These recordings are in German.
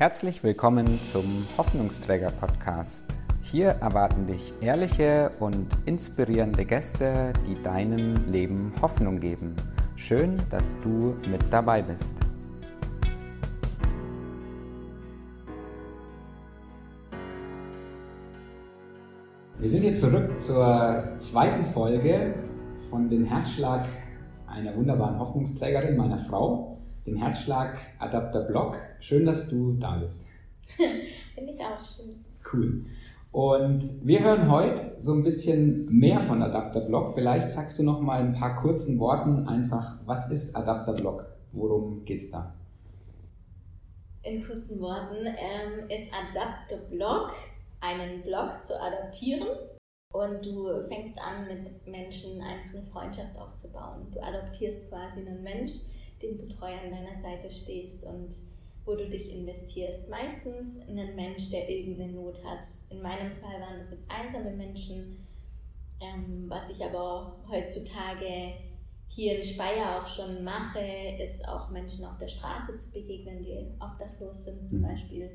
Herzlich willkommen zum Hoffnungsträger Podcast. Hier erwarten dich ehrliche und inspirierende Gäste, die deinem Leben Hoffnung geben. Schön, dass du mit dabei bist. Wir sind hier zurück zur zweiten Folge von dem Herzschlag einer wunderbaren Hoffnungsträgerin, meiner Frau, dem Herzschlag Adapter Blog. Schön, dass du da bist. Finde ich auch schön. Cool. Und wir hören heute so ein bisschen mehr von Adapter Blog. Vielleicht sagst du noch mal ein paar kurzen Worten einfach, was ist Adapter Blog? Worum geht's da? In kurzen Worten ähm, ist Adapter Blog einen Blog zu adaptieren und du fängst an mit Menschen einfach eine Freundschaft aufzubauen. Du adoptierst quasi einen Mensch, dem du treu an deiner Seite stehst und wo du dich investierst. Meistens einen Mensch, der irgendeine Not hat. In meinem Fall waren das jetzt einsame Menschen. Ähm, was ich aber heutzutage hier in Speyer auch schon mache, ist auch Menschen auf der Straße zu begegnen, die obdachlos sind zum mhm. Beispiel.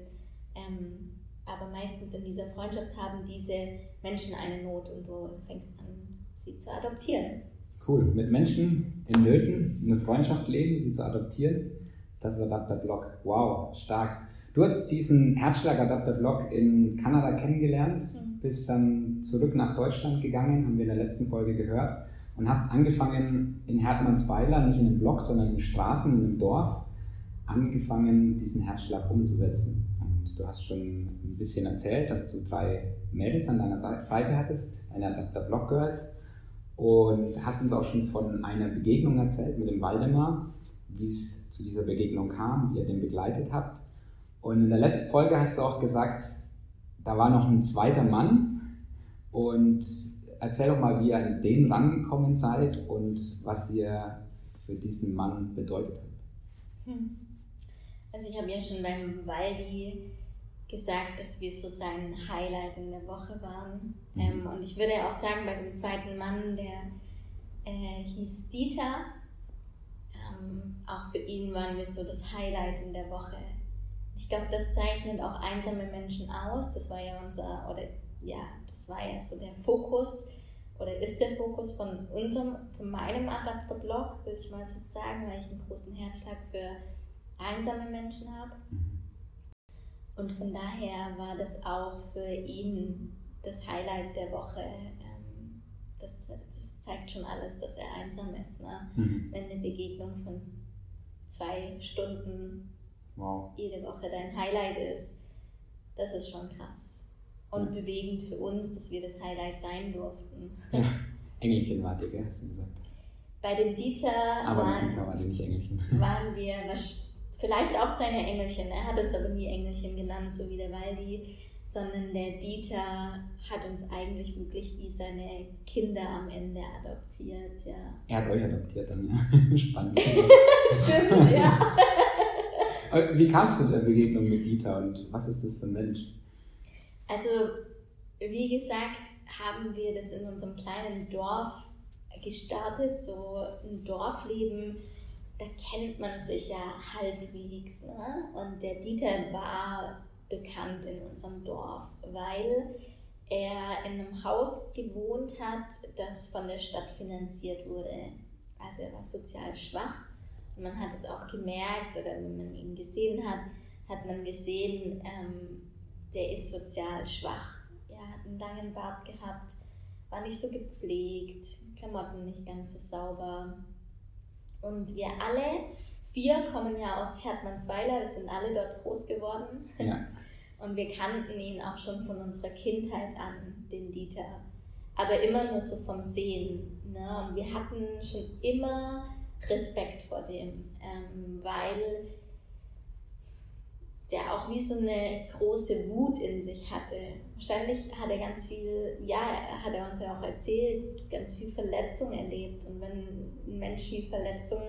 Ähm, aber meistens in dieser Freundschaft haben diese Menschen eine Not und du fängst an, sie zu adoptieren. Cool. Mit Menschen in Nöten eine Freundschaft leben, sie zu adoptieren. Das ist Adapter-Blog. Wow, stark. Du hast diesen Herzschlag-Adapter-Blog in Kanada kennengelernt, mhm. bist dann zurück nach Deutschland gegangen, haben wir in der letzten Folge gehört, und hast angefangen in Hertmannsweiler, nicht in einem Blog, sondern in Straßen, in einem Dorf, angefangen, diesen Herzschlag umzusetzen. Und du hast schon ein bisschen erzählt, dass du drei Mädels an deiner Seite hattest, eine Adapter-Blog Girls, und hast uns auch schon von einer Begegnung erzählt mit dem Waldemar, wie es zu dieser Begegnung kam, wie ihr den begleitet habt. Und in der letzten Folge hast du auch gesagt, da war noch ein zweiter Mann. Und erzähl doch mal, wie ihr an den rangekommen seid und was ihr für diesen Mann bedeutet habt. Hm. Also ich habe ja schon beim Waldi gesagt, dass wir so sein Highlight in der Woche waren. Mhm. Ähm, und ich würde auch sagen, bei dem zweiten Mann, der äh, hieß Dieter, ähm, auch für ihn waren wir so das Highlight in der Woche. Ich glaube, das zeichnet auch einsame Menschen aus. Das war ja unser, oder ja, das war ja so der Fokus oder ist der Fokus von unserem, von meinem Adapter-Blog, würde ich mal so sagen, weil ich einen großen Herzschlag für einsame Menschen habe. Mhm. Und von daher war das auch für ihn das Highlight der Woche. Ähm, das, das zeigt schon alles, dass er einsam ist. Ne? Mhm. Wenn eine Begegnung von zwei Stunden wow. jede Woche dein Highlight ist, das ist schon krass. Und ja. bewegend für uns, dass wir das Highlight sein durften. Ja. Engelchen wart ihr, hast du gesagt. Bei dem Dieter, Aber waren, Dieter war nicht Engelchen. waren wir Vielleicht auch seine Engelchen. Er hat uns aber nie Engelchen genannt, so wie der Waldi, sondern der Dieter hat uns eigentlich wirklich wie seine Kinder am Ende adoptiert. Ja. Er hat euch adoptiert dann, ja. Spannend. Stimmt, ja. Wie kamst du der Begegnung mit Dieter und was ist das für ein Mensch? Also, wie gesagt, haben wir das in unserem kleinen Dorf gestartet, so ein Dorfleben da kennt man sich ja halbwegs. Ne? Und der Dieter war bekannt in unserem Dorf, weil er in einem Haus gewohnt hat, das von der Stadt finanziert wurde. Also er war sozial schwach und man hat es auch gemerkt oder wenn man ihn gesehen hat, hat man gesehen, ähm, der ist sozial schwach. Er hat einen langen Bart gehabt, war nicht so gepflegt, Klamotten nicht ganz so sauber und wir alle vier kommen ja aus Hertmannsweiler, wir sind alle dort groß geworden. Ja. Und wir kannten ihn auch schon von unserer Kindheit an, den Dieter. Aber immer nur so vom Sehen. Ne? Und wir hatten schon immer Respekt vor dem, ähm, weil der auch wie so eine große Wut in sich hatte. Wahrscheinlich hat er ganz viel, ja, hat er uns ja auch erzählt, ganz viel Verletzung erlebt. Und wenn ein Mensch viel Verletzung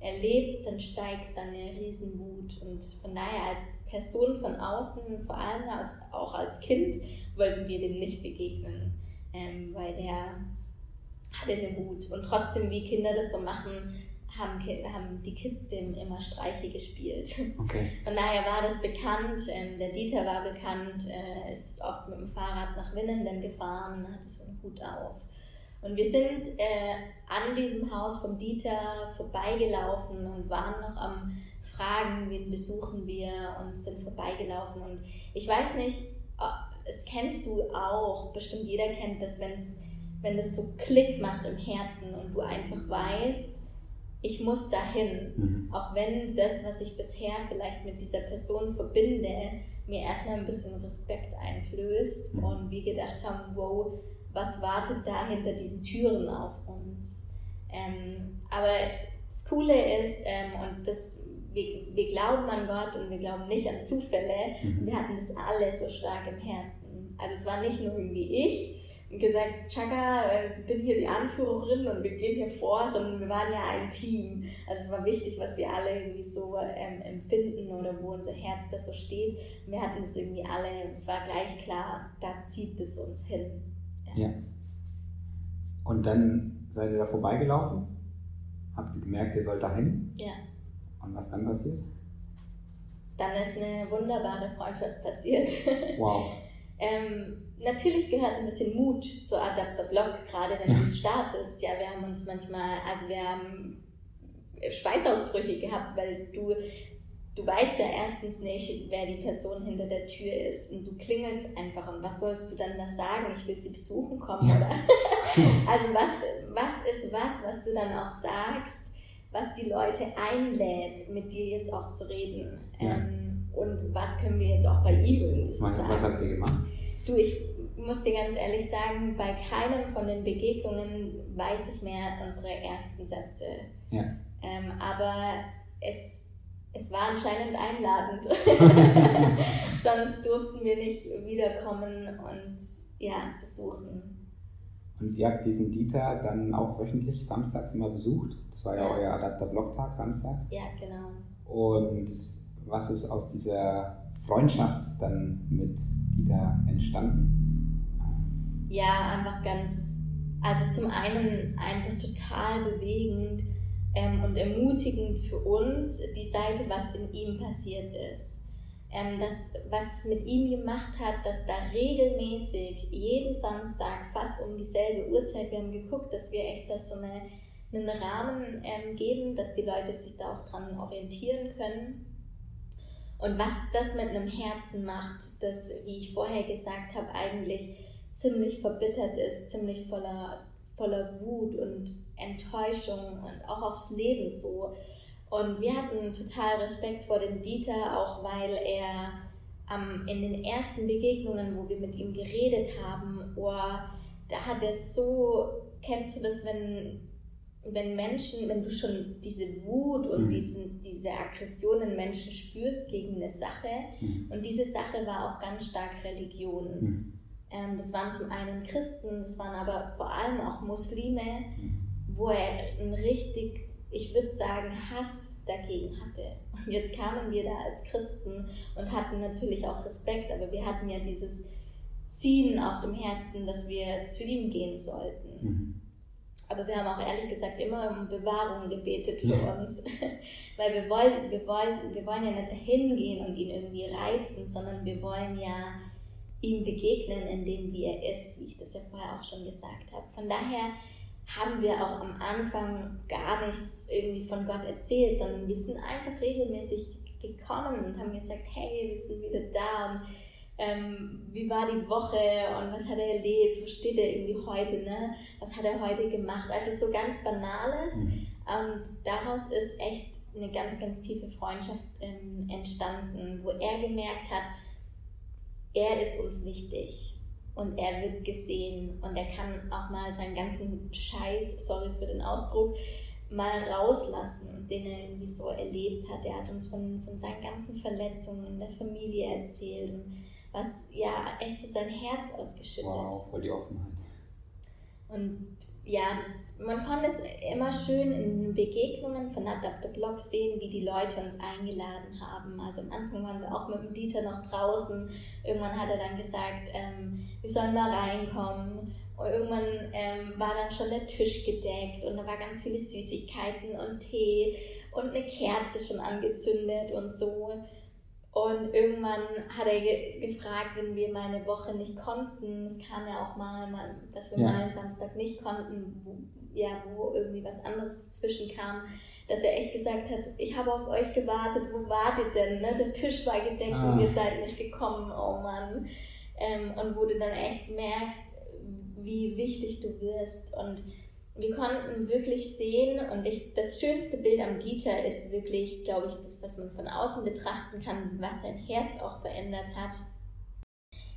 erlebt, dann steigt dann eine Riesenwut. Und von daher als Person von außen, vor allem auch als Kind, wollten wir dem nicht begegnen, ähm, weil der hatte eine Wut. Und trotzdem, wie Kinder das so machen, haben, haben die Kids dem immer Streiche gespielt. Okay. Von daher war das bekannt. Ähm, der Dieter war bekannt, äh, ist oft mit dem Fahrrad nach Winnenden gefahren, hatte so einen Hut auf. Und wir sind äh, an diesem Haus vom Dieter vorbeigelaufen und waren noch am Fragen, wen besuchen wir und sind vorbeigelaufen. Und ich weiß nicht, das kennst du auch, bestimmt jeder kennt das, wenn's, wenn es so Klick macht im Herzen und du einfach weißt, ich muss dahin. Mhm. Auch wenn das, was ich bisher vielleicht mit dieser Person verbinde, mir erstmal ein bisschen Respekt einflößt mhm. und wir gedacht haben, wow, was wartet da hinter diesen Türen auf uns? Ähm, aber das Coole ist, ähm, und das, wir, wir, glauben an Gott und wir glauben nicht an Zufälle, mhm. wir hatten das alle so stark im Herzen. Also es war nicht nur irgendwie ich, gesagt, Chaka, ich äh, bin hier die Anführerin und wir gehen hier vor, sondern wir waren ja ein Team. Also es war wichtig, was wir alle irgendwie so ähm, empfinden oder wo unser Herz da so steht. Wir hatten das irgendwie alle, es war gleich klar, da zieht es uns hin. Ja. Und dann seid ihr da vorbeigelaufen? Habt ihr gemerkt, ihr sollt dahin? Ja. Und was dann passiert? Dann ist eine wunderbare Freundschaft passiert. Wow. ähm, natürlich gehört ein bisschen Mut zur Adapter Blog, gerade wenn du es startest. Ja, wir haben uns manchmal, also wir haben Schweißausbrüche gehabt, weil du du weißt ja erstens nicht, wer die Person hinter der Tür ist und du klingelst einfach und was sollst du dann da sagen? Ich will sie besuchen kommen oder? also was, was ist was, was du dann auch sagst, was die Leute einlädt, mit dir jetzt auch zu reden? Ja. Ähm, und was können wir jetzt auch bei ihm irgendwie so sagen? Was habt ihr gemacht? Du, ich muss dir ganz ehrlich sagen, bei keinem von den Begegnungen weiß ich mehr unsere ersten Sätze. Ja. Ähm, aber es es war anscheinend einladend. Sonst durften wir nicht wiederkommen und ja, besuchen. Und ihr habt diesen Dieter dann auch wöchentlich samstags immer besucht. Das war ja, ja. euer Adapter-Blogtag samstags. Ja, genau. Und was ist aus dieser Freundschaft dann mit Dieter entstanden? Ja, einfach ganz, also zum einen einfach total bewegend ähm, und ermutigend für uns die Seite, was in ihm passiert ist. Ähm, das, was es mit ihm gemacht hat, dass da regelmäßig jeden Samstag fast um dieselbe Uhrzeit, wir haben geguckt, dass wir echt das so eine, einen Rahmen ähm, geben, dass die Leute sich da auch dran orientieren können. Und was das mit einem Herzen macht, das, wie ich vorher gesagt habe, eigentlich ziemlich verbittert ist, ziemlich voller, voller Wut und Enttäuschung und auch aufs Leben so. Und wir hatten total Respekt vor dem Dieter, auch weil er ähm, in den ersten Begegnungen, wo wir mit ihm geredet haben, oh, da hat er so, kennst du das, wenn, wenn Menschen, wenn du schon diese Wut und mhm. diesen, diese Aggression in Menschen spürst gegen eine Sache, mhm. und diese Sache war auch ganz stark Religion. Mhm. Ähm, das waren zum einen Christen, das waren aber vor allem auch Muslime. Mhm wo er einen richtig, ich würde sagen, Hass dagegen hatte. Und jetzt kamen wir da als Christen und hatten natürlich auch Respekt, aber wir hatten ja dieses Ziehen auf dem Herzen, dass wir zu ihm gehen sollten. Aber wir haben auch ehrlich gesagt immer um Bewahrung gebetet für ja. uns. Weil wir wollen, wir, wollen, wir wollen ja nicht hingehen und ihn irgendwie reizen, sondern wir wollen ja ihm begegnen, in dem wie er ist, wie ich das ja vorher auch schon gesagt habe. Von daher haben wir auch am Anfang gar nichts irgendwie von Gott erzählt, sondern wir sind einfach regelmäßig gekommen und haben gesagt, hey, wir sind wieder da und ähm, wie war die Woche und was hat er erlebt, wo steht er irgendwie heute, ne? was hat er heute gemacht. Also so ganz Banales mhm. und daraus ist echt eine ganz, ganz tiefe Freundschaft ähm, entstanden, wo er gemerkt hat, er ist uns wichtig und er wird gesehen und er kann auch mal seinen ganzen Scheiß, sorry für den Ausdruck, mal rauslassen, den er irgendwie so erlebt hat. Er hat uns von, von seinen ganzen Verletzungen in der Familie erzählt und was ja echt so sein Herz ausgeschüttet. Wow, voll die Offenheit. Und ja, das, man konnte es immer schön in Begegnungen von Adapter Blog sehen, wie die Leute uns eingeladen haben. Also am Anfang waren wir auch mit dem Dieter noch draußen. Irgendwann hat er dann gesagt, ähm, wir sollen mal reinkommen. Und irgendwann ähm, war dann schon der Tisch gedeckt und da war ganz viele Süßigkeiten und Tee und eine Kerze schon angezündet und so. Und irgendwann hat er ge gefragt, wenn wir mal eine Woche nicht konnten. Es kam ja auch mal, dass wir ja. mal einen Samstag nicht konnten, wo, ja, wo irgendwie was anderes dazwischen kam, dass er echt gesagt hat, ich habe auf euch gewartet, wo wart ihr denn? Ne? Der Tisch war gedeckt ah. und ihr seid nicht gekommen, oh Mann. Ähm, und wo du dann echt merkst, wie wichtig du wirst und wir konnten wirklich sehen, und ich, das schönste Bild am Dieter ist wirklich, glaube ich, das, was man von außen betrachten kann, was sein Herz auch verändert hat.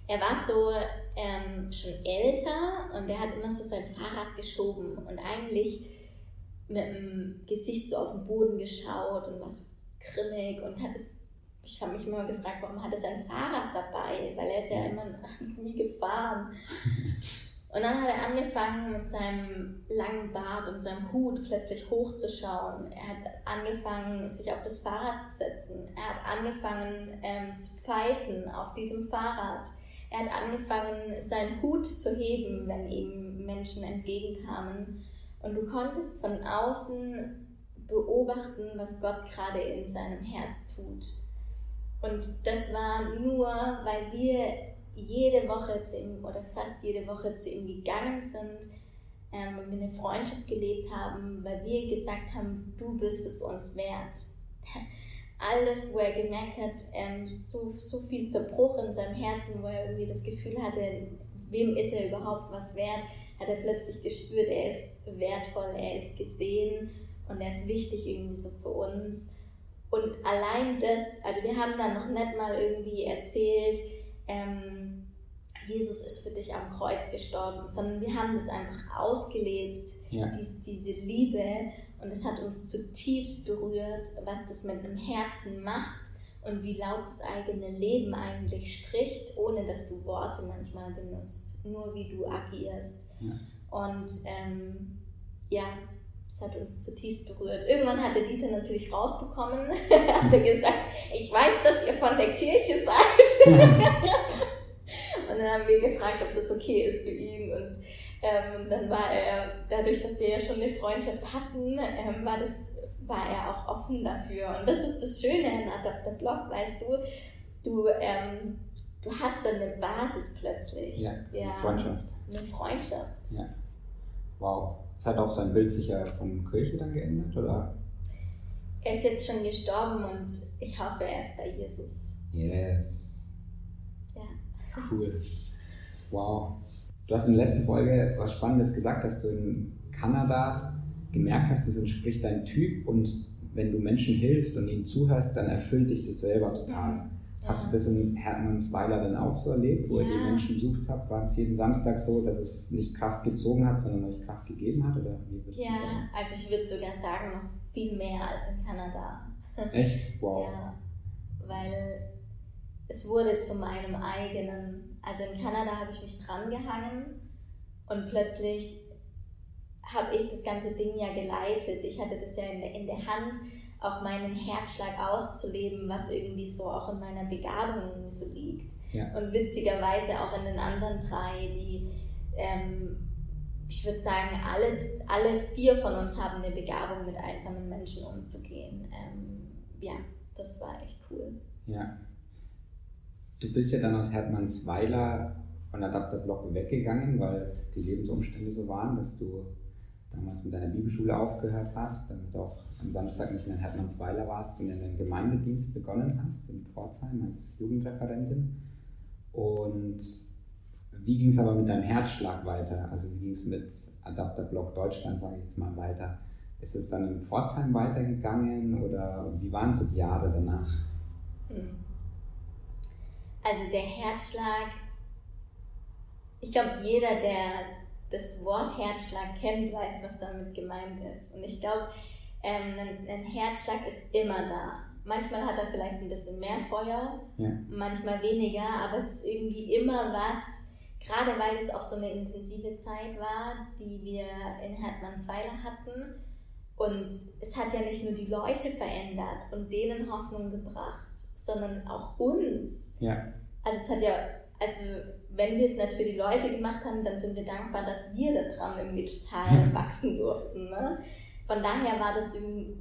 Er war so ähm, schon älter und er hat immer so sein Fahrrad geschoben und eigentlich mit dem Gesicht so auf den Boden geschaut und war so grimmig und hat, ich habe mich immer gefragt, warum hat er sein Fahrrad dabei, weil er ist ja immer nie gefahren. Und dann hat er angefangen mit seinem langen Bart und seinem Hut plötzlich hochzuschauen. Er hat angefangen, sich auf das Fahrrad zu setzen. Er hat angefangen ähm, zu pfeifen auf diesem Fahrrad. Er hat angefangen, seinen Hut zu heben, wenn ihm Menschen entgegenkamen. Und du konntest von außen beobachten, was Gott gerade in seinem Herz tut. Und das war nur, weil wir jede Woche zu ihm oder fast jede Woche zu ihm gegangen sind, ähm, und wir eine Freundschaft gelebt haben, weil wir gesagt haben, du bist es uns wert. Alles, wo er gemerkt hat, ähm, so, so viel Zerbruch in seinem Herzen, wo er irgendwie das Gefühl hatte, wem ist er überhaupt was wert, hat er plötzlich gespürt, er ist wertvoll, er ist gesehen und er ist wichtig irgendwie so für uns. Und allein das, also wir haben dann noch nicht mal irgendwie erzählt, ähm, Jesus ist für dich am Kreuz gestorben, sondern wir haben das einfach ausgelebt, ja. die, diese Liebe. Und es hat uns zutiefst berührt, was das mit einem Herzen macht und wie laut das eigene Leben eigentlich spricht, ohne dass du Worte manchmal benutzt, nur wie du agierst. Ja. Und ähm, ja, hat uns zutiefst berührt. Irgendwann hat der Dieter natürlich rausbekommen, hat er gesagt, ich weiß, dass ihr von der Kirche seid. Und dann haben wir gefragt, ob das okay ist für ihn. Und ähm, dann war er, dadurch, dass wir ja schon eine Freundschaft hatten, ähm, war, das, war er auch offen dafür. Und das ist das Schöne an Adapter Blog, weißt du, du, ähm, du hast dann eine Basis plötzlich. Ja, ja, eine Freundschaft. Eine Freundschaft. Ja. Wow. Es hat auch sein Bild sicher von Kirche dann geändert, oder? Er ist jetzt schon gestorben und ich hoffe, er ist bei Jesus. Yes. Cool. Wow. Du hast in der letzten Folge was Spannendes gesagt, dass du in Kanada gemerkt hast, das entspricht deinem Typ und wenn du Menschen hilfst und ihnen zuhörst, dann erfüllt dich das selber total. Ja. Hast du das in Hermannsweiler dann auch so erlebt, wo ja. ihr die Menschen besucht habt? War es jeden Samstag so, dass es nicht Kraft gezogen hat, sondern euch Kraft gegeben hat? Oder wie ja, sagen? also ich würde sogar sagen, noch viel mehr als in Kanada. Echt? Wow. Ja, weil es wurde zu meinem eigenen. Also in Kanada habe ich mich dran gehangen und plötzlich habe ich das ganze Ding ja geleitet. Ich hatte das ja in der, in der Hand, auch meinen Herzschlag auszuleben, was irgendwie so auch in meiner Begabung irgendwie so liegt. Ja. Und witzigerweise auch in den anderen drei, die, ähm, ich würde sagen, alle, alle vier von uns haben eine Begabung, mit einsamen Menschen umzugehen. Ähm, ja, das war echt cool. Ja. Du bist ja dann aus Hermannsweiler von Adapter Block weggegangen, weil die Lebensumstände so waren, dass du damals mit deiner Bibelschule aufgehört hast, damit auch am Samstag nicht in Hermannsweiler warst und in den Gemeindedienst begonnen hast, in Pforzheim als Jugendreferentin. Und wie ging es aber mit deinem Herzschlag weiter? Also wie ging es mit Adapter Block Deutschland, sage ich jetzt mal, weiter? Ist es dann in Pforzheim weitergegangen oder wie waren so die Jahre danach? Hm. Also der Herzschlag, ich glaube, jeder, der das Wort Herzschlag kennt, weiß, was damit gemeint ist. Und ich glaube, ähm, ein, ein, Herzschlag ist immer da. Manchmal hat er vielleicht ein bisschen mehr Feuer, ja. manchmal weniger, aber es ist irgendwie immer was, gerade weil es auch so eine intensive Zeit war, die wir in Hartmannsweiler hatten. Und es hat ja nicht nur die Leute verändert und denen Hoffnung gebracht, sondern auch uns. Ja. Also es hat ja, also wenn wir es nicht für die Leute gemacht haben, dann sind wir dankbar, dass wir daran irgendwie total wachsen durften. Ne? Von daher war das,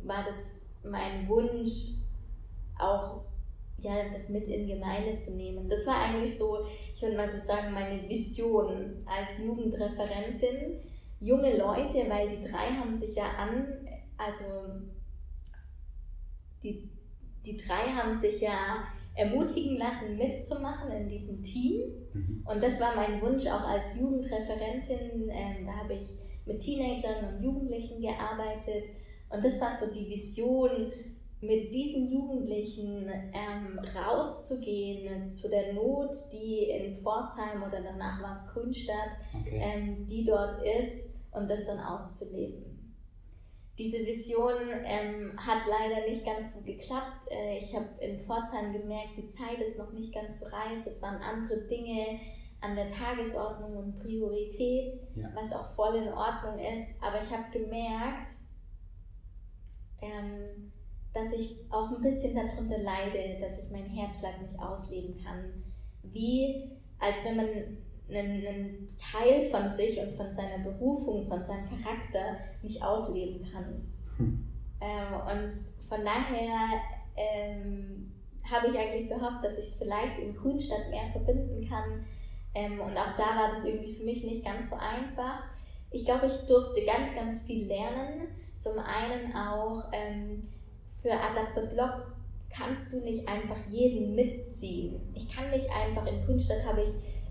war das mein Wunsch, auch ja, das mit in Gemeinde zu nehmen. Das war eigentlich so, ich würde mal so sagen, meine Vision als Jugendreferentin. Junge Leute, weil die drei haben sich ja an, also die, die drei haben sich ja ermutigen lassen, mitzumachen in diesem Team. Mhm. Und das war mein Wunsch auch als Jugendreferentin. Ähm, da habe ich mit Teenagern und Jugendlichen gearbeitet. Und das war so die Vision, mit diesen Jugendlichen ähm, rauszugehen zu der Not, die in Pforzheim oder danach war es Grünstadt, okay. ähm, die dort ist und das dann auszuleben. Diese Vision ähm, hat leider nicht ganz so geklappt. Äh, ich habe in Pforzheim gemerkt, die Zeit ist noch nicht ganz so reif. Es waren andere Dinge an der Tagesordnung und Priorität, ja. was auch voll in Ordnung ist. Aber ich habe gemerkt, ähm, dass ich auch ein bisschen darunter leide, dass ich meinen Herzschlag nicht ausleben kann. Wie als wenn man einen, einen, Teil von sich und von seiner Berufung, von seinem Charakter nicht ausleben kann. Hm. Ähm, und von daher ähm, habe ich eigentlich gehofft, dass ich es vielleicht in Grünstadt mehr verbinden kann. Ähm, und auch da war das irgendwie für mich nicht ganz so einfach. Ich glaube, ich durfte ganz, ganz viel lernen. Zum einen auch ähm, für Adapter Block kannst du nicht einfach jeden mitziehen. Ich kann nicht einfach, in Grünstadt habe ich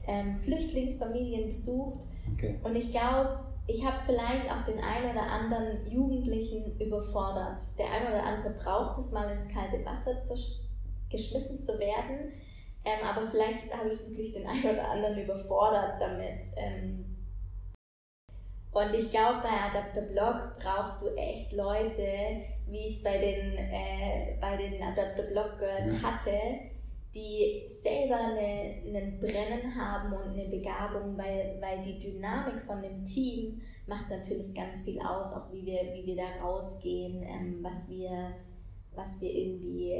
ähm, Flüchtlingsfamilien besucht okay. und ich glaube, ich habe vielleicht auch den einen oder anderen Jugendlichen überfordert. Der eine oder andere braucht es mal ins kalte Wasser zu, geschmissen zu werden, ähm, aber vielleicht habe ich wirklich den einen oder anderen überfordert damit. Ähm, und ich glaube, bei Adapter Blog brauchst du echt Leute, wie ich es bei den, äh, bei den Adapter Blog Girls hatte, die selber eine, einen Brennen haben und eine Begabung, weil, weil die Dynamik von dem Team macht natürlich ganz viel aus, auch wie wir, wie wir da rausgehen, ähm, was, wir, was wir irgendwie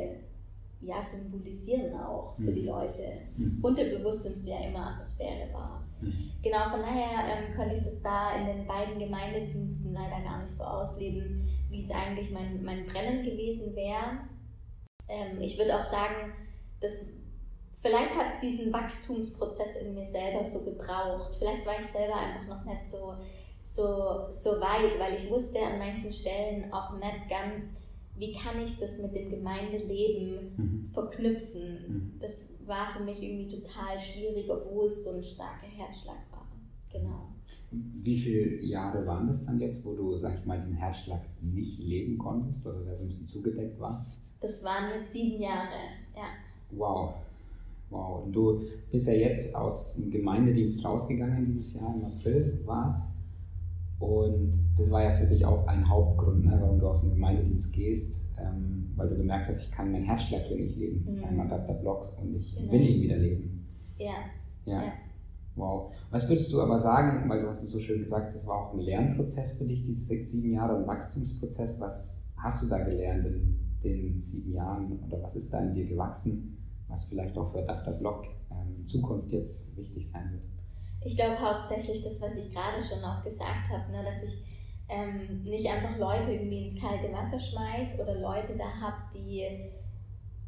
ja, symbolisieren auch für mhm. die Leute. Mhm. Unterbewusst nimmst du ja immer Atmosphäre wahr. Mhm. Genau, von daher ähm, könnte ich das da in den beiden Gemeindediensten leider gar nicht so ausleben, wie es eigentlich mein, mein Brennen gewesen wäre. Ähm, ich würde auch sagen, dass vielleicht hat es diesen Wachstumsprozess in mir selber so gebraucht. Vielleicht war ich selber einfach noch nicht so, so, so weit, weil ich wusste an manchen Stellen auch nicht ganz, wie kann ich das mit dem Gemeindeleben mhm. verknüpfen. Mhm. Das war für mich irgendwie total schwierig, obwohl es so ein starker Herzschlag war. Genau. Wie viele Jahre waren das dann jetzt, wo du, sag ich mal, diesen Herzschlag nicht leben konntest oder der so ein bisschen zugedeckt war? Das waren jetzt sieben Jahre, ja. Wow. Wow. Und du bist ja jetzt aus dem Gemeindedienst rausgegangen dieses Jahr, im April war es. Und das war ja für dich auch ein Hauptgrund, ne, warum du aus dem Gemeindedienst gehst, ähm, weil du gemerkt hast, ich kann meinen Herzschlag hier nicht leben, mhm. mein Adapter-Blocks und ich genau. will ihn wieder leben. Ja. ja. ja. Wow. Was würdest du aber sagen, weil du hast es so schön gesagt, das war auch ein Lernprozess für dich, diese sechs, sieben Jahre, ein Wachstumsprozess. Was hast du da gelernt in den sieben Jahren oder was ist da in dir gewachsen, was vielleicht auch für Adapter Block ähm, in Zukunft jetzt wichtig sein wird? ich glaube hauptsächlich das, was ich gerade schon auch gesagt habe, ne, dass ich ähm, nicht einfach Leute irgendwie ins kalte Wasser schmeiße oder Leute da habe, die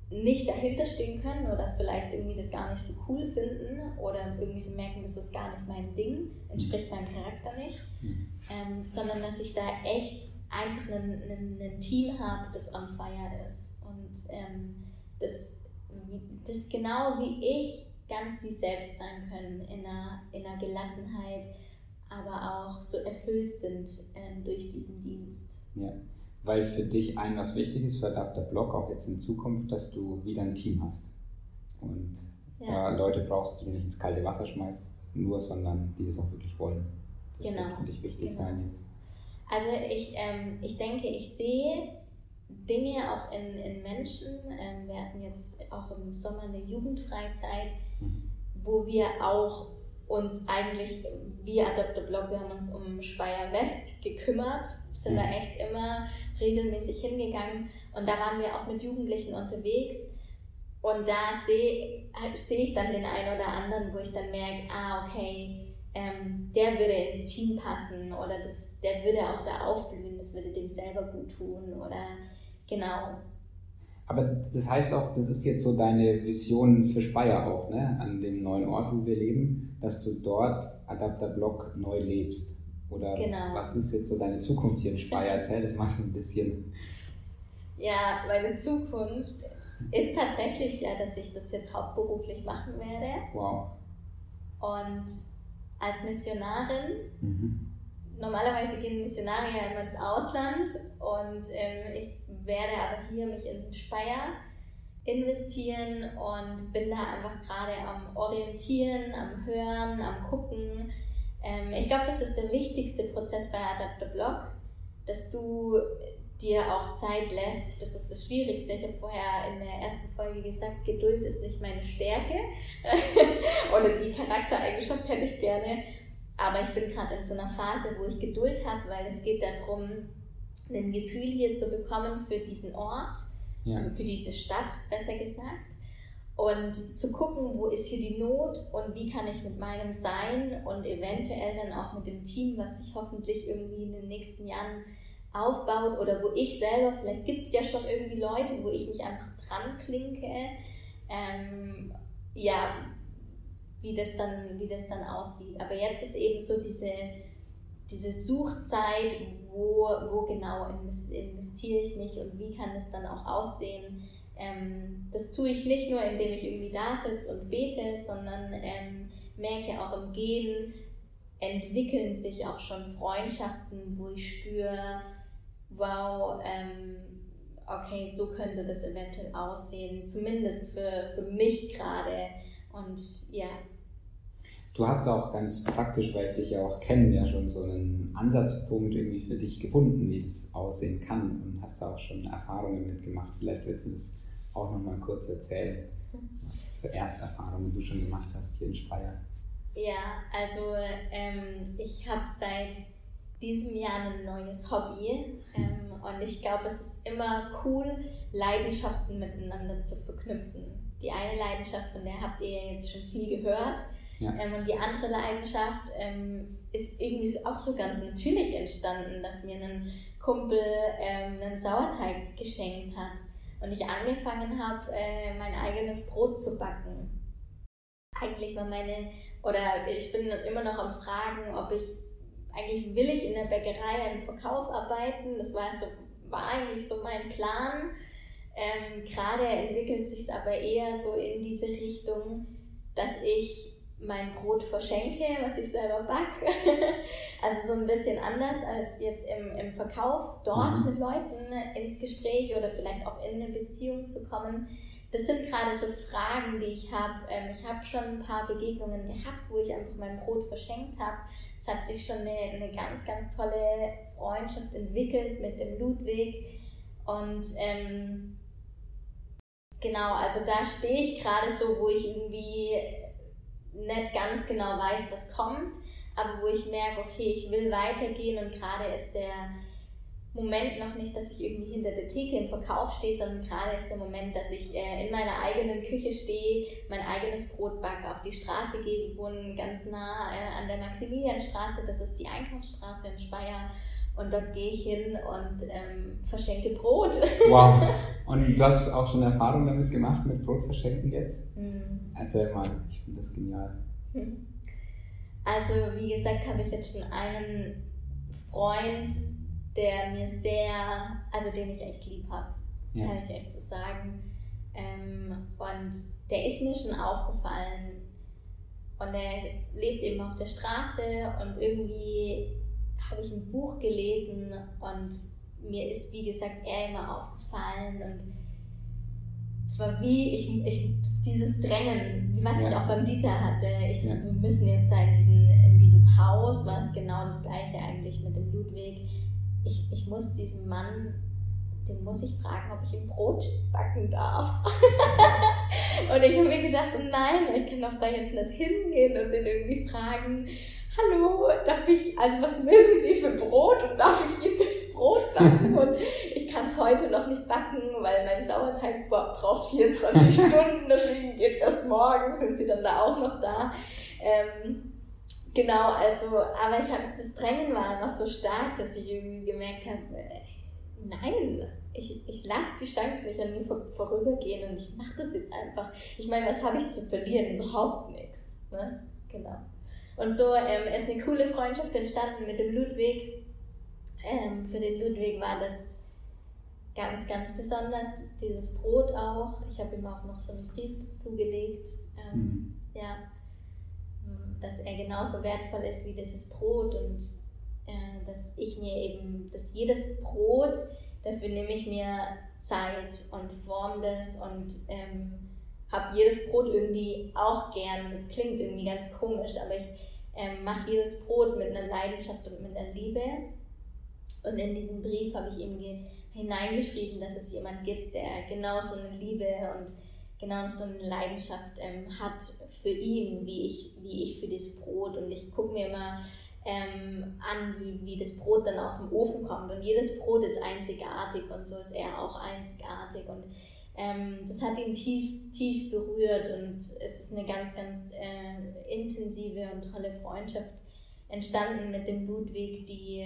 nicht dahinter stehen können oder vielleicht irgendwie das gar nicht so cool finden oder irgendwie so merken, das ist gar nicht mein Ding, entspricht meinem Charakter nicht, mhm. ähm, sondern dass ich da echt einfach ein Team habe, das on fire ist und ähm, das, das genau wie ich ganz sie selbst sein können, in einer, in einer Gelassenheit, aber auch so erfüllt sind ähm, durch diesen Dienst. Ja, weil für dich ein was wichtig ist für Adapter Blog, auch jetzt in Zukunft, dass du wieder ein Team hast. Und ja. da Leute brauchst, die du nicht ins kalte Wasser schmeißt, nur, sondern die es auch wirklich wollen. Das genau. wird für dich wichtig genau. sein jetzt. Also ich, ähm, ich denke, ich sehe Dinge auch in, in Menschen. Ähm, wir hatten jetzt auch im Sommer eine Jugendfreizeit, wo wir auch uns eigentlich, wie Adopter Blog, wir haben uns um Speyer West gekümmert, sind mhm. da echt immer regelmäßig hingegangen und da waren wir auch mit Jugendlichen unterwegs. und da sehe seh ich dann den einen oder anderen, wo ich dann merke, ah, okay, ähm, der würde ins Team passen oder das, der würde auch da aufblühen, das würde dem selber gut tun oder genau. Aber das heißt auch, das ist jetzt so deine Vision für Speyer auch, ne? an dem neuen Ort, wo wir leben, dass du dort Adapter Block neu lebst. Oder genau. was ist jetzt so deine Zukunft hier in Speyer? Erzähl das mal so ein bisschen. Ja, meine Zukunft ist tatsächlich ja, dass ich das jetzt hauptberuflich machen werde. Wow. Und als Missionarin mhm normalerweise gehen Missionare ja immer ins Ausland und ähm, ich werde aber hier mich in Speyer investieren und bin da einfach gerade am Orientieren, am Hören, am Gucken. Ähm, ich glaube, das ist der wichtigste Prozess bei Adapter Blog, dass du dir auch Zeit lässt. Das ist das Schwierigste. Ich habe vorher in der ersten Folge gesagt, Geduld ist nicht meine Stärke. Oder die Charaktereigenschaft hätte ich gerne. Aber ich bin gerade in so einer Phase, wo ich Geduld habe, weil es geht darum, ein Gefühl hier zu bekommen für diesen Ort, ja. für diese Stadt, besser gesagt. Und zu gucken, wo ist hier die Not und wie kann ich mit meinem Sein und eventuell dann auch mit dem Team, was sich hoffentlich irgendwie in den nächsten Jahren aufbaut oder wo ich selber, vielleicht gibt es ja schon irgendwie Leute, wo ich mich einfach dran klinke, ähm, ja, wie das dann, wie das dann aussieht. Aber jetzt ist eben so diese, diese Suchzeit, wo, wo genau investiere ich mich und wie kann das dann auch aussehen. Ähm, das tue ich nicht nur, indem ich irgendwie da sitze und bete, sondern ähm, merke auch im Gehen, entwickeln sich auch schon Freundschaften, wo ich spüre, wow, ähm, okay, so könnte das eventuell aussehen, zumindest für, für mich gerade. Und ja, Du hast auch ganz praktisch, weil ich dich ja auch kenne, ja schon so einen Ansatzpunkt irgendwie für dich gefunden, wie das aussehen kann und hast da auch schon Erfahrungen mitgemacht. Vielleicht willst du das auch nochmal kurz erzählen, was für Ersterfahrungen du schon gemacht hast hier in Speyer. Ja, also ähm, ich habe seit diesem Jahr ein neues Hobby ähm, und ich glaube, es ist immer cool, Leidenschaften miteinander zu verknüpfen. Die eine Leidenschaft, von der habt ihr jetzt schon viel gehört ja. Ähm, und die andere Leidenschaft ähm, ist irgendwie auch so ganz natürlich entstanden, dass mir ein Kumpel ähm, einen Sauerteig geschenkt hat und ich angefangen habe, äh, mein eigenes Brot zu backen. Eigentlich war meine, oder ich bin immer noch am Fragen, ob ich, eigentlich will ich in der Bäckerei im Verkauf arbeiten. Das war, so, war eigentlich so mein Plan. Ähm, Gerade entwickelt sich es aber eher so in diese Richtung, dass ich mein Brot verschenke, was ich selber backe. also so ein bisschen anders als jetzt im, im Verkauf, dort mhm. mit Leuten ins Gespräch oder vielleicht auch in eine Beziehung zu kommen. Das sind gerade so Fragen, die ich habe. Ähm, ich habe schon ein paar Begegnungen gehabt, wo ich einfach mein Brot verschenkt habe. Es hat sich schon eine, eine ganz, ganz tolle Freundschaft entwickelt mit dem Ludwig. Und ähm, genau, also da stehe ich gerade so, wo ich irgendwie nicht ganz genau weiß, was kommt, aber wo ich merke, okay, ich will weitergehen und gerade ist der Moment noch nicht, dass ich irgendwie hinter der Theke im Verkauf stehe, sondern gerade ist der Moment, dass ich äh, in meiner eigenen Küche stehe, mein eigenes Brot backe, auf die Straße gehe. Wir ganz nah äh, an der Maximilianstraße, das ist die Einkaufsstraße in Speyer. Und dort gehe ich hin und ähm, verschenke Brot. Wow. Und du hast auch schon Erfahrung damit gemacht, mit Brot verschenken jetzt? Mhm. Erzähl mal, ich finde das genial. Also, wie gesagt, habe ich jetzt schon einen Freund, der mir sehr, also den ich echt lieb habe, ja. kann ich echt so sagen. Ähm, und der ist mir schon aufgefallen. Und er lebt eben auf der Straße und irgendwie habe ich ein Buch gelesen und mir ist, wie gesagt, er immer aufgefallen und es war wie ich, ich dieses Drängen, was ja. ich auch beim Dieter hatte. Ich, ja. Wir müssen jetzt da in, diesen, in dieses Haus, war es genau das gleiche eigentlich mit dem Ludwig. Ich, ich muss diesem Mann, den muss ich fragen, ob ich ihm Brot backen darf. und ich habe mir gedacht, oh nein, ich kann doch da jetzt nicht hingehen und den irgendwie fragen hallo, darf ich, also was mögen Sie für Brot und darf ich Ihnen das Brot backen? Und ich kann es heute noch nicht backen, weil mein Sauerteig braucht 24 Stunden, deswegen geht es erst morgen, sind Sie dann da auch noch da. Ähm, genau, also, aber ich habe, das Drängen war einfach so stark, dass ich irgendwie gemerkt habe, äh, nein, ich, ich lasse die Chance nicht an mir vor, vorübergehen und ich mache das jetzt einfach. Ich meine, was habe ich zu verlieren? Überhaupt nichts. Ne? Genau. Und so ähm, ist eine coole Freundschaft entstanden mit dem Ludwig. Ähm, für den Ludwig war das ganz, ganz besonders, dieses Brot auch. Ich habe ihm auch noch so einen Brief zugelegt. Ähm, mhm. Ja, dass er genauso wertvoll ist wie dieses Brot und äh, dass ich mir eben, dass jedes Brot, dafür nehme ich mir Zeit und form das und ähm, habe jedes Brot irgendwie auch gern. Das klingt irgendwie ganz komisch, aber ich ähm, mache jedes Brot mit einer Leidenschaft und mit einer Liebe. Und in diesen Brief habe ich ihm hineingeschrieben, dass es jemand gibt, der genauso eine Liebe und genauso eine Leidenschaft ähm, hat für ihn, wie ich, wie ich für das Brot. Und ich gucke mir immer ähm, an, wie, wie das Brot dann aus dem Ofen kommt. Und jedes Brot ist einzigartig und so ist er auch einzigartig. Und ähm, das hat ihn tief, tief berührt und es ist eine ganz, ganz äh, intensive und tolle Freundschaft entstanden mit dem Ludwig, die,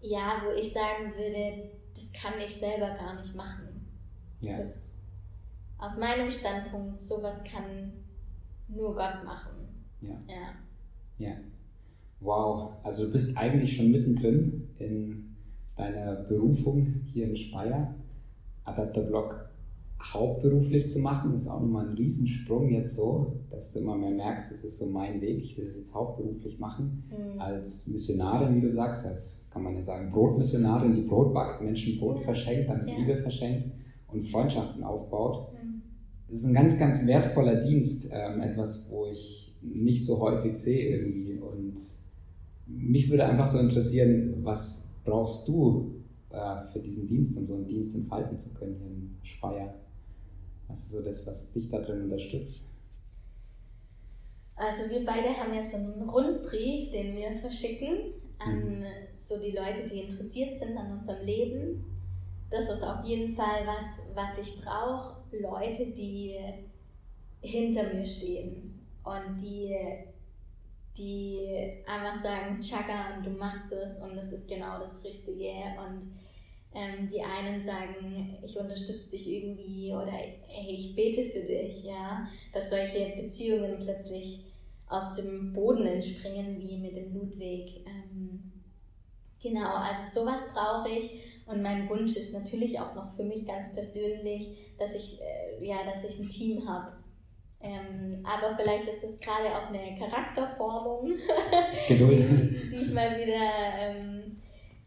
ja, wo ich sagen würde, das kann ich selber gar nicht machen. Ja. Das, aus meinem Standpunkt, sowas kann nur Gott machen. Ja. ja. Ja. Wow, also du bist eigentlich schon mittendrin in deiner Berufung hier in Speyer. Adapterblock hauptberuflich zu machen, ist auch nochmal ein Riesensprung jetzt so, dass du immer mehr merkst, das ist so mein Weg, ich will das jetzt hauptberuflich machen, mhm. als Missionarin, wie du sagst, als kann man ja sagen, Brotmissionarin, die Brot backt, Menschen Brot verschenkt, dann ja. Liebe verschenkt und Freundschaften aufbaut. Mhm. Das ist ein ganz, ganz wertvoller Dienst, ähm, etwas, wo ich nicht so häufig sehe irgendwie und mich würde einfach so interessieren, was brauchst du äh, für diesen Dienst, um so einen Dienst entfalten zu können hier in Speyer? Was ist so das, was dich da drin unterstützt? Also wir beide haben ja so einen Rundbrief, den wir verschicken an mhm. so die Leute, die interessiert sind an unserem Leben. Das ist auf jeden Fall was, was ich brauche. Leute, die hinter mir stehen und die die einfach sagen, Chaka, du machst es und das ist genau das Richtige. Und ähm, die einen sagen, ich unterstütze dich irgendwie oder hey, ich bete für dich, ja, dass solche Beziehungen plötzlich aus dem Boden entspringen, wie mit dem Ludwig. Ähm, genau, also sowas brauche ich und mein Wunsch ist natürlich auch noch für mich ganz persönlich, dass ich, äh, ja, dass ich ein Team habe ähm, aber vielleicht ist das gerade auch eine Charakterformung, die, die, ich mal wieder ähm,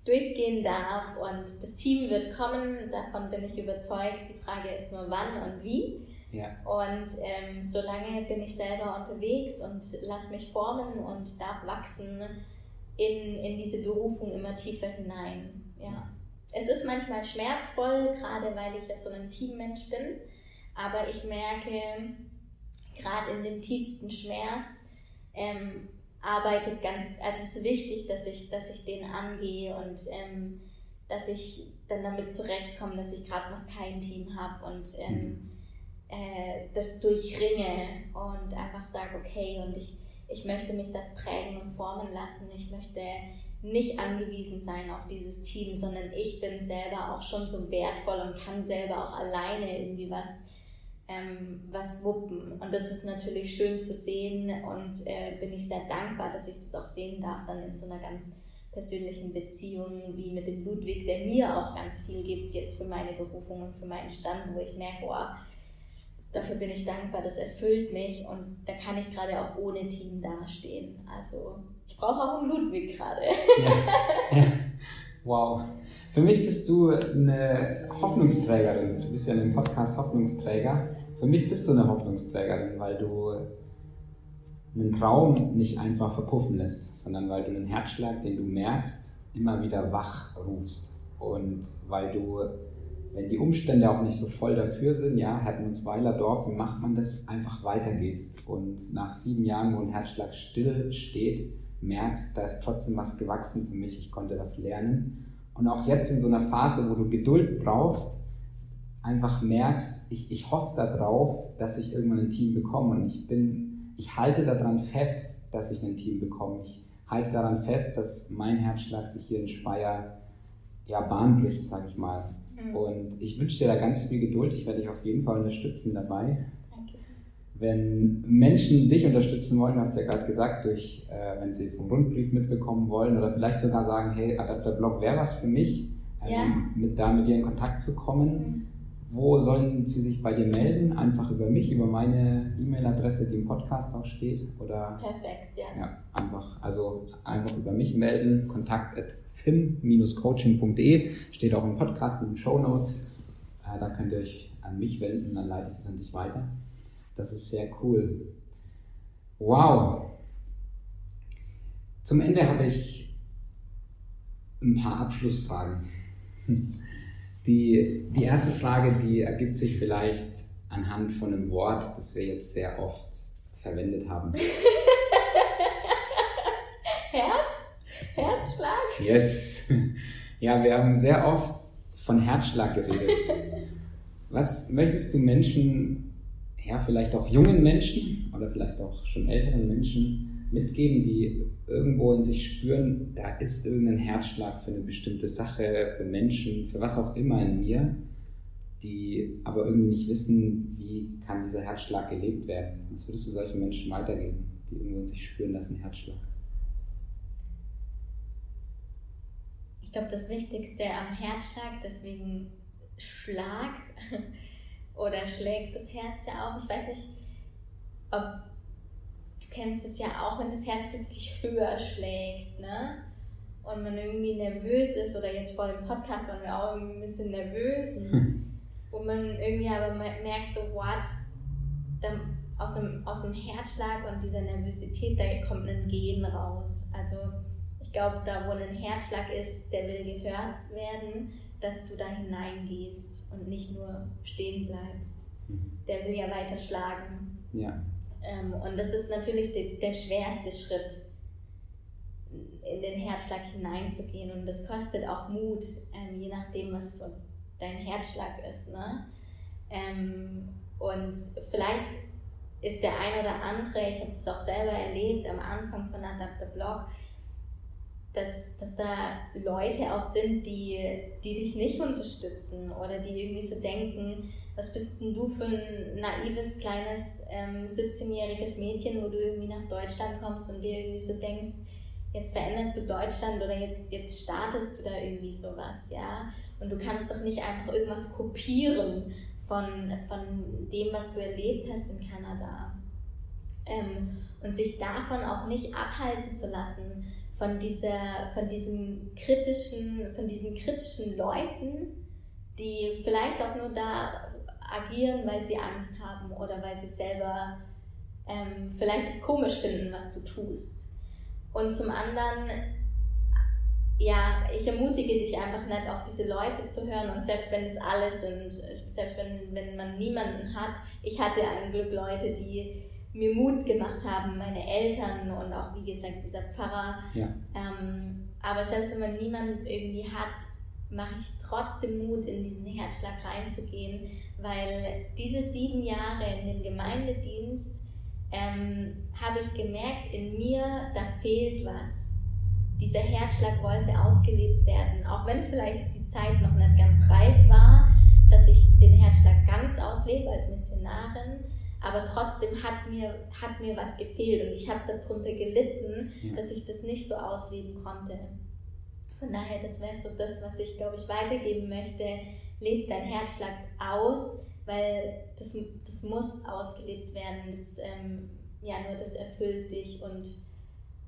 durchgehen darf. Und das Team wird kommen, davon bin ich überzeugt. Die Frage ist nur wann und wie. Ja. Und ähm, solange bin ich selber unterwegs und lass mich formen und darf wachsen in, in diese Berufung immer tiefer hinein. Ja. Es ist manchmal schmerzvoll, gerade weil ich ja so ein Teammensch bin. Aber ich merke, gerade in dem tiefsten Schmerz, ähm, arbeitet ganz, also es ist wichtig, dass ich, dass ich den angehe und ähm, dass ich dann damit zurechtkomme, dass ich gerade noch kein Team habe und ähm, mhm. äh, das durchringe und einfach sage, okay, und ich, ich möchte mich da prägen und formen lassen. Ich möchte nicht angewiesen sein auf dieses Team, sondern ich bin selber auch schon so wertvoll und kann selber auch alleine irgendwie was ähm, was wuppen. Und das ist natürlich schön zu sehen und äh, bin ich sehr dankbar, dass ich das auch sehen darf, dann in so einer ganz persönlichen Beziehung wie mit dem Ludwig, der mir auch ganz viel gibt jetzt für meine Berufung und für meinen Stand, wo ich merke, oh, dafür bin ich dankbar, das erfüllt mich und da kann ich gerade auch ohne Team dastehen. Also ich brauche auch einen Ludwig gerade. Ja. Ja. Wow. Für mich bist du eine Hoffnungsträgerin. Du bist ja in dem Podcast Hoffnungsträger. Für mich bist du eine Hoffnungsträgerin, weil du einen Traum nicht einfach verpuffen lässt, sondern weil du einen Herzschlag, den du merkst, immer wieder wach rufst. Und weil du wenn die Umstände auch nicht so voll dafür sind, ja, Hertmannsweiler Dorf, wie macht man das? Einfach weitergehst und nach sieben Jahren, wo ein Herzschlag still steht, merkst, da ist trotzdem was gewachsen für mich, ich konnte was lernen. Und auch jetzt in so einer Phase, wo du Geduld brauchst, einfach merkst, ich, ich hoffe darauf, dass ich irgendwann ein Team bekomme und ich bin, ich halte daran fest, dass ich ein Team bekomme. Ich halte daran fest, dass mein Herzschlag sich hier in Speyer ja, Bahn bricht, sage ich mal. Mhm. Und ich wünsche dir da ganz viel Geduld. Ich werde dich auf jeden Fall unterstützen dabei. Wenn Menschen dich unterstützen wollen, hast du ja gerade gesagt, durch, äh, wenn sie vom Rundbrief mitbekommen wollen oder vielleicht sogar sagen, hey, Adapterblog wäre was für mich, ähm, ja. mit, da mit dir in Kontakt zu kommen. Mhm. Wo sollen Sie sich bei dir melden? Einfach über mich, über meine E-Mail-Adresse, die im Podcast auch steht? Oder? Perfekt, ja. Ja, einfach, also einfach über mich melden. Kontakt at film-coaching.de steht auch im Podcast in den Show Notes. Äh, da könnt ihr euch an mich wenden, dann leite ich das an dich weiter. Das ist sehr cool. Wow. Zum Ende habe ich ein paar Abschlussfragen. Die, die erste Frage, die ergibt sich vielleicht anhand von einem Wort, das wir jetzt sehr oft verwendet haben. Herz? Herzschlag? Yes. Ja, wir haben sehr oft von Herzschlag geredet. Was möchtest du Menschen, ja, vielleicht auch jungen Menschen oder vielleicht auch schon älteren Menschen mitgeben, die irgendwo in sich spüren, da ist irgendein Herzschlag für eine bestimmte Sache, für Menschen, für was auch immer in mir, die aber irgendwie nicht wissen, wie kann dieser Herzschlag gelebt werden. Was würdest du solchen Menschen weitergeben, die irgendwo in sich spüren, das ist ein Herzschlag? Ich glaube, das Wichtigste am Herzschlag, deswegen Schlag oder schlägt das Herz ja auch. Ich weiß nicht, ob du kennst es ja auch, wenn das Herz plötzlich höher schlägt, ne? Und man irgendwie nervös ist, oder jetzt vor dem Podcast waren wir auch irgendwie ein bisschen nervös, hm. wo man irgendwie aber merkt, so, what, aus einem, aus einem Herzschlag und dieser Nervosität, da kommt ein Gehen raus. Also ich glaube, da wo ein Herzschlag ist, der will gehört werden, dass du da hineingehst und nicht nur stehen bleibst. Der will ja weiter schlagen. Ja. Ähm, und das ist natürlich de, der schwerste Schritt, in den Herzschlag hineinzugehen. Und das kostet auch Mut, ähm, je nachdem, was so dein Herzschlag ist. Ne? Ähm, und vielleicht ist der ein oder andere, ich habe das auch selber erlebt am Anfang von Adapter Blog, dass, dass da Leute auch sind, die, die dich nicht unterstützen oder die irgendwie so denken, was bist denn du für ein naives, kleines, ähm, 17-jähriges Mädchen, wo du irgendwie nach Deutschland kommst und dir irgendwie so denkst, jetzt veränderst du Deutschland oder jetzt, jetzt startest du da irgendwie sowas, ja. Und du kannst doch nicht einfach irgendwas kopieren von, von dem, was du erlebt hast in Kanada. Ähm, und sich davon auch nicht abhalten zu lassen, von, dieser, von, diesem kritischen, von diesen kritischen Leuten, die vielleicht auch nur da agieren, weil sie Angst haben oder weil sie selber ähm, vielleicht es komisch finden, was du tust. Und zum anderen, ja, ich ermutige dich einfach nicht auf diese Leute zu hören und selbst wenn es alle sind, selbst wenn, wenn man niemanden hat, ich hatte ein Glück Leute, die mir Mut gemacht haben, meine Eltern und auch wie gesagt dieser Pfarrer. Ja. Ähm, aber selbst wenn man niemanden irgendwie hat, mache ich trotzdem Mut, in diesen Herzschlag reinzugehen, weil diese sieben Jahre in dem Gemeindedienst ähm, habe ich gemerkt, in mir, da fehlt was. Dieser Herzschlag wollte ausgelebt werden, auch wenn vielleicht die Zeit noch nicht ganz reif war, dass ich den Herzschlag ganz auslebe als Missionarin aber trotzdem hat mir, hat mir was gefehlt und ich habe darunter gelitten, ja. dass ich das nicht so ausleben konnte. Von daher, das wäre so das, was ich, glaube ich, weitergeben möchte. Lebt dein Herzschlag aus, weil das, das muss ausgelebt werden. Das, ähm, ja, nur das erfüllt dich und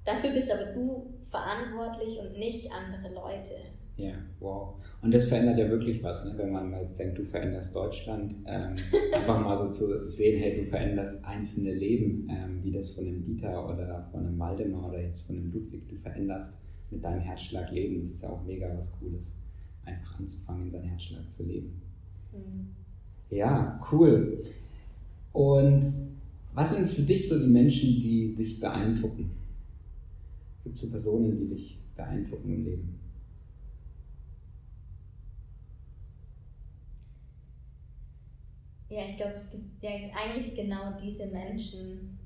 dafür bist aber du verantwortlich und nicht andere Leute. Ja, wow. Und das verändert ja wirklich was, ne? wenn man jetzt denkt, du veränderst Deutschland. Ähm, einfach mal so zu sehen, hey, du veränderst einzelne Leben, ähm, wie das von einem Dieter oder von einem Waldemar oder jetzt von einem Ludwig, du veränderst mit deinem Herzschlag Leben. Das ist ja auch mega was Cooles, einfach anzufangen, in seinen Herzschlag zu leben. Mhm. Ja, cool. Und was sind für dich so die Menschen, die dich beeindrucken? Gibt es so Personen, die dich beeindrucken im Leben? Ja, ich glaube, es gibt ja eigentlich genau diese Menschen,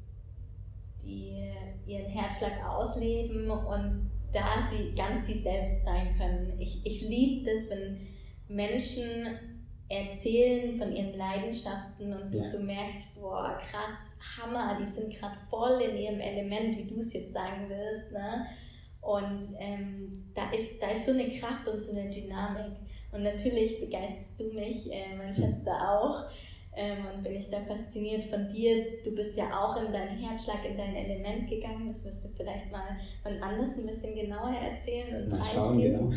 die ihren Herzschlag ausleben und da sie ganz sie selbst sein können. Ich, ich liebe das, wenn Menschen erzählen von ihren Leidenschaften und du ja. so merkst, boah, krass, Hammer, die sind gerade voll in ihrem Element, wie du es jetzt sagen wirst. Ne? Und ähm, da, ist, da ist so eine Kraft und so eine Dynamik. Und natürlich begeisterst du mich, äh, mein Schatz da auch. Ähm, und bin ich da fasziniert von dir. Du bist ja auch in deinen Herzschlag, in dein Element gegangen. Das wirst du vielleicht mal von anders ein bisschen genauer erzählen und mal schauen, genau.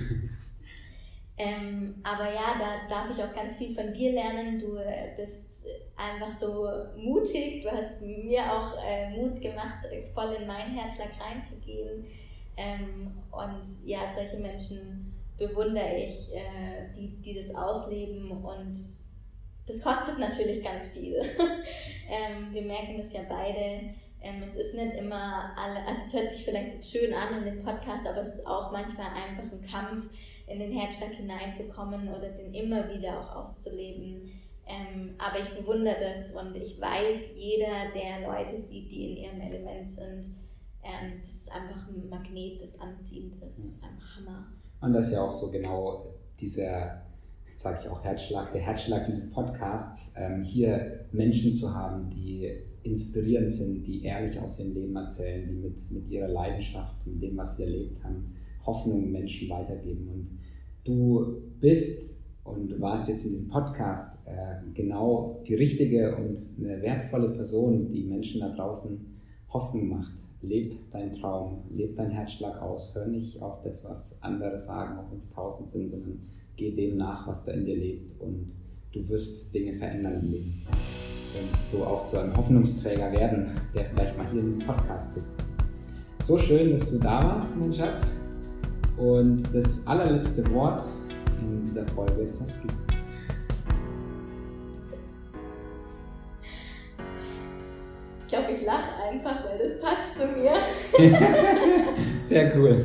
Ähm, aber ja, da darf ich auch ganz viel von dir lernen. Du äh, bist einfach so mutig. Du hast mir auch äh, Mut gemacht, voll in meinen Herzschlag reinzugehen. Ähm, und ja, solche Menschen bewundere ich, äh, die, die das ausleben und das kostet natürlich ganz viel. ähm, wir merken das ja beide. Ähm, es ist nicht immer alle, also es hört sich vielleicht schön an in dem Podcast, aber es ist auch manchmal einfach ein Kampf, in den Herzschlag hineinzukommen oder den immer wieder auch auszuleben. Ähm, aber ich bewundere das und ich weiß, jeder, der Leute sieht, die in ihrem Element sind, ähm, das ist einfach ein Magnet, das anziehend ist. Das ist einfach Hammer. Und das ist ja auch so genau dieser sage ich auch Herzschlag, der Herzschlag dieses Podcasts, ähm, hier Menschen zu haben, die inspirierend sind, die ehrlich aus ihrem Leben erzählen, die mit, mit ihrer Leidenschaft, mit dem, was sie erlebt haben, Hoffnung Menschen weitergeben. Und du bist und warst jetzt in diesem Podcast äh, genau die richtige und eine wertvolle Person, die Menschen da draußen Hoffnung macht. Leb deinen Traum, leb deinen Herzschlag aus, hör nicht auf das, was andere sagen, auch wenn es tausend sind, sondern geh dem nach, was da in dir lebt und du wirst Dinge verändern im Leben. Und so auch zu einem Hoffnungsträger werden, der vielleicht mal hier in diesem Podcast sitzt. So schön, dass du da warst, mein Schatz. Und das allerletzte Wort in dieser Folge, das hast du. Ich glaube, ich lache einfach, weil das passt zu mir. Sehr cool.